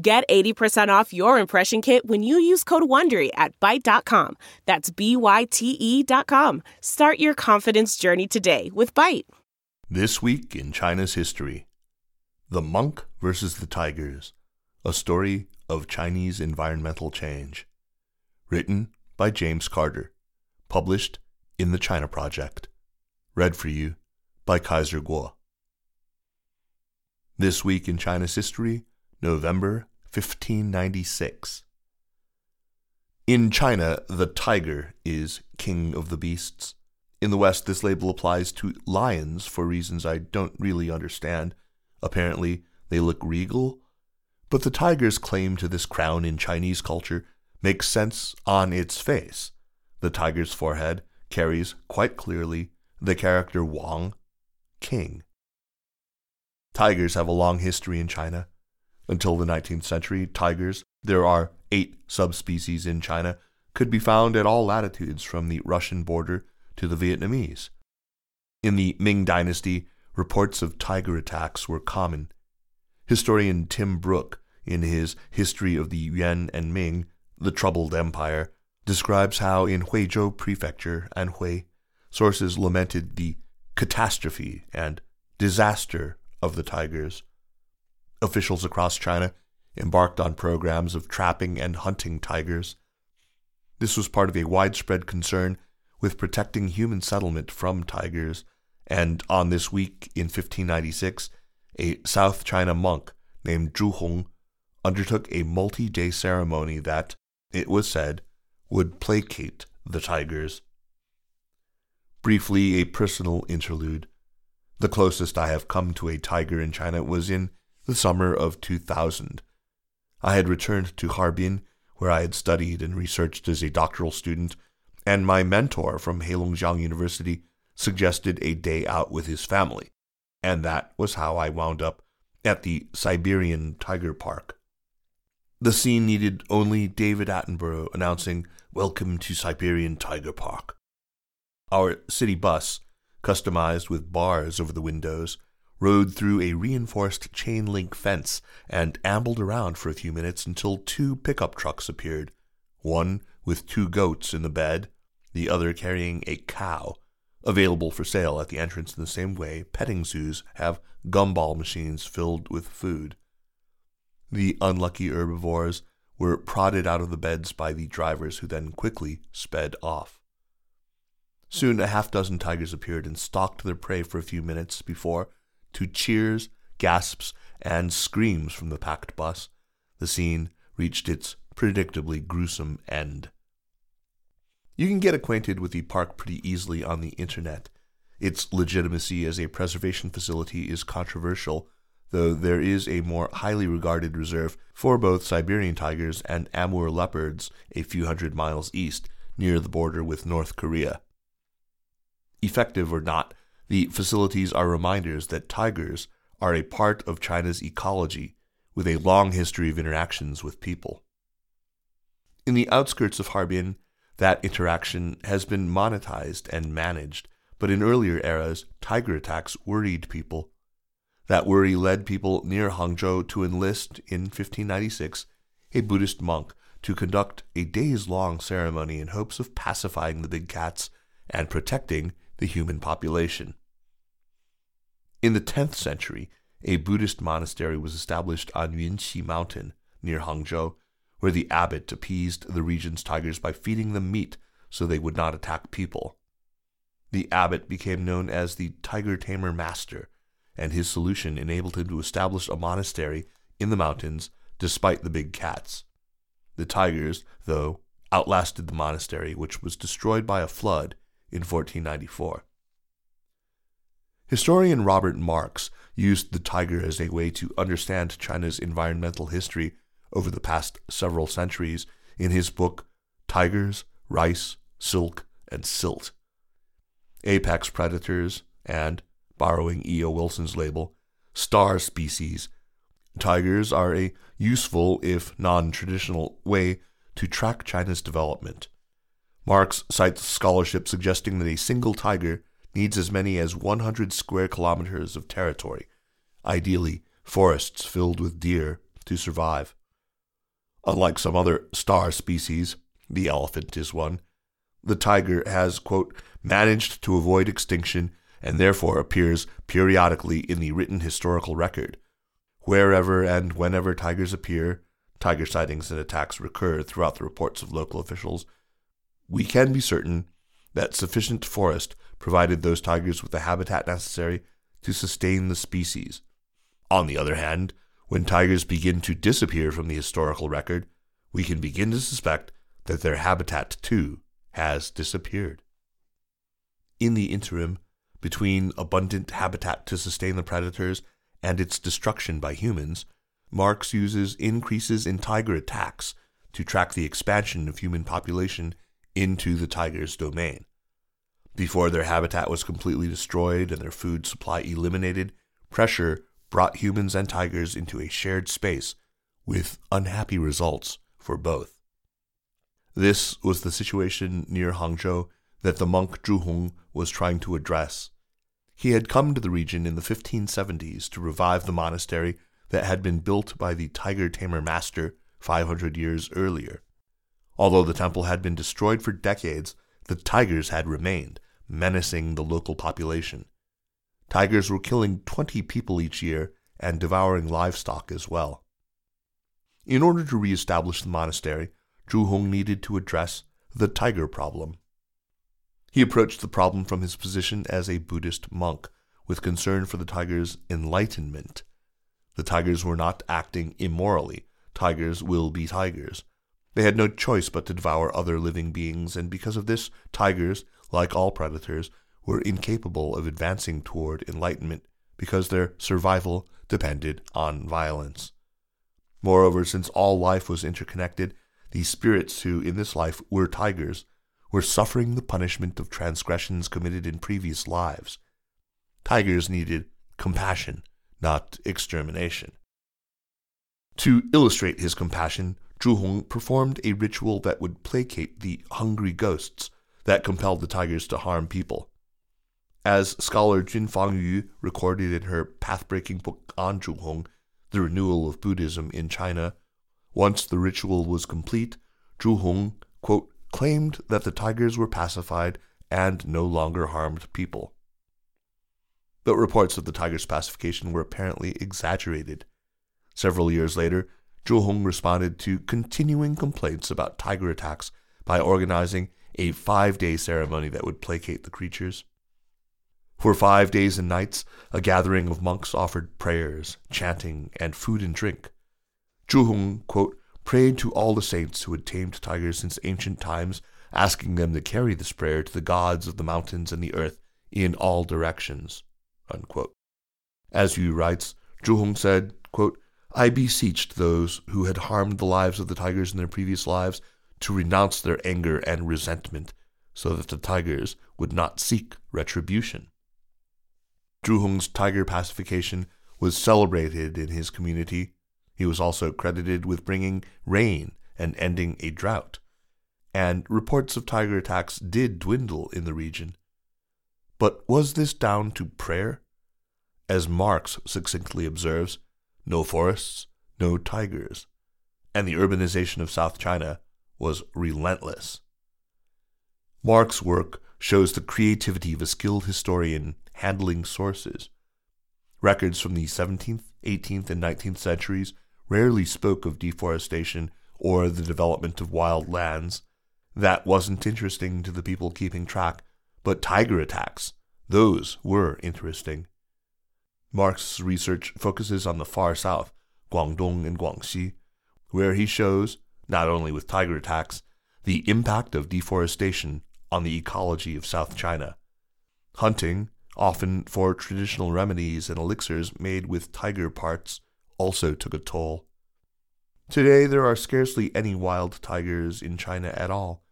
Get 80% off your impression kit when you use code WONDERY at Byte.com. That's B-Y-T-E dot com. Start your confidence journey today with Byte. This week in China's history The Monk versus the Tigers, a story of Chinese environmental change. Written by James Carter. Published in the China Project. Read for you by Kaiser Kuo. This week in China's history, November 1596. In China, the tiger is king of the beasts. In the West, this label applies to lions for reasons I don't really understand. Apparently, they look regal. But the tiger's claim to this crown in Chinese culture makes sense on its face. The tiger's forehead carries quite clearly the character Wang, king. Tigers have a long history in China. Until the 19th century, tigers, there are eight subspecies in China, could be found at all latitudes from the Russian border to the Vietnamese. In the Ming Dynasty, reports of tiger attacks were common. Historian Tim Brook, in his History of the Yuan and Ming, the Troubled Empire, describes how in Huizhou Prefecture, Anhui, sources lamented the catastrophe and disaster of the tigers officials across China embarked on programs of trapping and hunting tigers. This was part of a widespread concern with protecting human settlement from tigers, and on this week in 1596, a South China monk named Zhu Hong undertook a multi day ceremony that, it was said, would placate the tigers. Briefly, a personal interlude. The closest I have come to a tiger in China was in the summer of 2000. I had returned to Harbin, where I had studied and researched as a doctoral student, and my mentor from Heilongjiang University suggested a day out with his family, and that was how I wound up at the Siberian Tiger Park. The scene needed only David Attenborough announcing, Welcome to Siberian Tiger Park. Our city bus, customized with bars over the windows, rode through a reinforced chain link fence, and ambled around for a few minutes until two pickup trucks appeared one with two goats in the bed, the other carrying a cow, available for sale at the entrance in the same way petting zoos have gumball machines filled with food. The unlucky herbivores were prodded out of the beds by the drivers, who then quickly sped off. Soon a half dozen tigers appeared and stalked their prey for a few minutes before, to cheers, gasps, and screams from the packed bus, the scene reached its predictably gruesome end. You can get acquainted with the park pretty easily on the internet. Its legitimacy as a preservation facility is controversial, though there is a more highly regarded reserve for both Siberian tigers and Amur leopards a few hundred miles east, near the border with North Korea. Effective or not, the facilities are reminders that tigers are a part of China's ecology with a long history of interactions with people. In the outskirts of Harbin, that interaction has been monetized and managed, but in earlier eras, tiger attacks worried people. That worry led people near Hangzhou to enlist in 1596 a Buddhist monk to conduct a days long ceremony in hopes of pacifying the big cats and protecting the human population. In the 10th century, a Buddhist monastery was established on Yunqi Mountain near Hangzhou, where the abbot appeased the region's tigers by feeding them meat so they would not attack people. The abbot became known as the tiger tamer master, and his solution enabled him to establish a monastery in the mountains despite the big cats. The tigers, though, outlasted the monastery, which was destroyed by a flood in 1494. Historian Robert Marks used the tiger as a way to understand China's environmental history over the past several centuries in his book Tigers, Rice, Silk, and Silt. Apex predators and, borrowing E.O. Wilson's label, star species, tigers are a useful, if non traditional, way to track China's development. Marks cites scholarship suggesting that a single tiger needs as many as 100 square kilometers of territory, ideally forests filled with deer, to survive. Unlike some other star species, the elephant is one, the tiger has, quote, managed to avoid extinction and therefore appears periodically in the written historical record. Wherever and whenever tigers appear, tiger sightings and attacks recur throughout the reports of local officials. We can be certain that sufficient forest provided those tigers with the habitat necessary to sustain the species. On the other hand, when tigers begin to disappear from the historical record, we can begin to suspect that their habitat too has disappeared. In the interim, between abundant habitat to sustain the predators and its destruction by humans, Marks uses increases in tiger attacks to track the expansion of human population into the tiger's domain. Before their habitat was completely destroyed and their food supply eliminated, pressure brought humans and tigers into a shared space with unhappy results for both. This was the situation near Hangzhou that the monk Zhu Hong was trying to address. He had come to the region in the 1570s to revive the monastery that had been built by the tiger tamer master 500 years earlier. Although the temple had been destroyed for decades, the tigers had remained, menacing the local population. Tigers were killing 20 people each year and devouring livestock as well. In order to reestablish the monastery, Zhu Hong needed to address the tiger problem. He approached the problem from his position as a Buddhist monk, with concern for the tigers' enlightenment. The tigers were not acting immorally. Tigers will be tigers. They had no choice but to devour other living beings, and because of this, tigers, like all predators, were incapable of advancing toward enlightenment because their survival depended on violence. Moreover, since all life was interconnected, the spirits who in this life were tigers were suffering the punishment of transgressions committed in previous lives. Tigers needed compassion, not extermination. To illustrate his compassion, Zhu performed a ritual that would placate the hungry ghosts that compelled the tigers to harm people. As scholar Chün-fang Yu recorded in her path-breaking book on Zhu The Renewal of Buddhism in China, once the ritual was complete, Zhu quote, claimed that the tigers were pacified and no longer harmed people. But reports of the tiger's pacification were apparently exaggerated. Several years later, Zhu Hong responded to continuing complaints about tiger attacks by organizing a five day ceremony that would placate the creatures. For five days and nights, a gathering of monks offered prayers, chanting, and food and drink. Zhu Hong, quote, prayed to all the saints who had tamed tigers since ancient times, asking them to carry this prayer to the gods of the mountains and the earth in all directions. Unquote. As Yu writes, Zhu Hong said, quote, I beseeched those who had harmed the lives of the tigers in their previous lives to renounce their anger and resentment, so that the tigers would not seek retribution. Zhu Hong's tiger pacification was celebrated in his community. He was also credited with bringing rain and ending a drought. And reports of tiger attacks did dwindle in the region. But was this down to prayer? As Marks succinctly observes, no forests, no tigers. And the urbanization of South China was relentless. Marks's work shows the creativity of a skilled historian handling sources. Records from the 17th, 18th, and 19th centuries rarely spoke of deforestation or the development of wild lands. That wasn't interesting to the people keeping track, but tiger attacks, those were interesting. Marks's research focuses on the far south, Guangdong and Guangxi, where he shows, not only with tiger attacks, the impact of deforestation on the ecology of South China. Hunting, often for traditional remedies and elixirs made with tiger parts, also took a toll. Today, there are scarcely any wild tigers in China at all.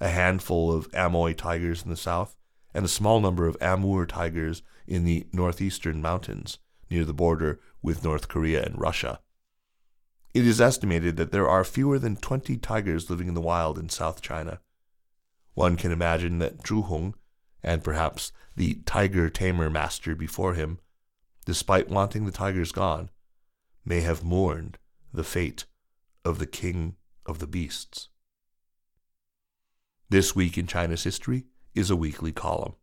A handful of Amoy tigers in the south, and a small number of Amur tigers in the northeastern mountains near the border with North Korea and Russia. It is estimated that there are fewer than 20 tigers living in the wild in South China. One can imagine that Zhu Hong, and perhaps the tiger tamer master before him, despite wanting the tigers gone, may have mourned the fate of the king of the beasts. This week in China's history is a weekly column.